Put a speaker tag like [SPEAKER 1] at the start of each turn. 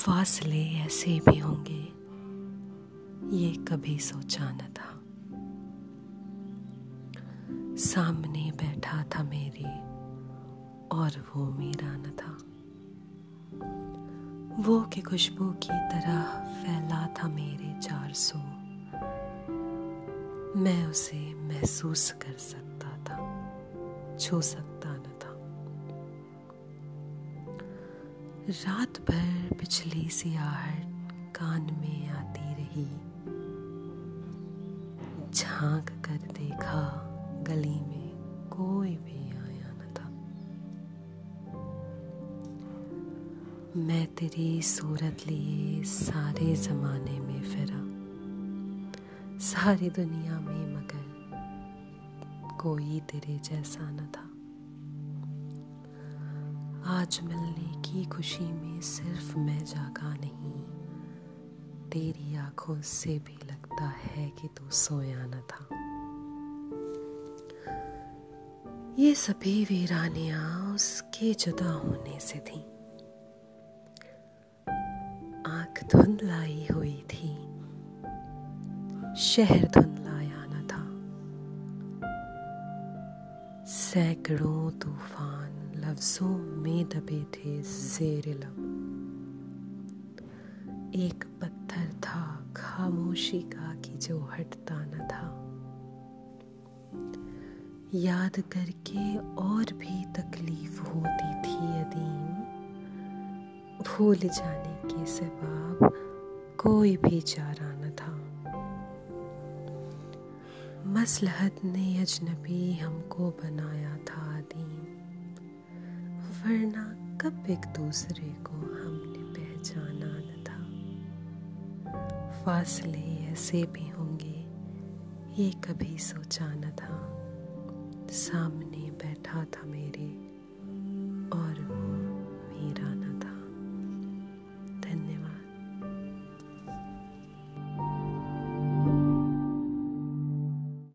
[SPEAKER 1] फासले ऐसे भी होंगे। ये कभी सोचा न था। सामने बैठा था मेरे, और वो मेरा न था। वो के खुशबू की तरह फैला था मेरे चार सौ। मैं उसे महसूस कर सकता था, छू सकता रात भर पिछली सी आहट कान में आती रही। झाँक कर देखा गली में कोई भी आया न था। मैं तेरी सूरत लिए सारे जमाने में फिरा, सारी दुनिया में मगर कोई तेरे जैसा न था। आज मिलने की खुशी में सिर्फ़ मैं जागा नहीं। तेरी आँखों से भी लगता है कि तू सोया न था। ये सभी वीरानियाँ उसके जुदा होने से थी। आँख धुंधलाई हुई थी। शहर धुंधलाया न था। सैकड़ों तूफ़ान लफ्जों में दबे थे लब एक पत्थर था खामोशी का कि जो हटता न था। याद करके और भी तकलीफ़ होती थी अदीम। भूल जाने के सबाब कोई भी चारा न था। मसलहत ने अजनबी हमको बनाया वरना एक दूसरे को हमने पहचाना न था। फासले ऐसे भी होंगे, ये कभी सोचा न था। सामने बैठा था मेरे और वो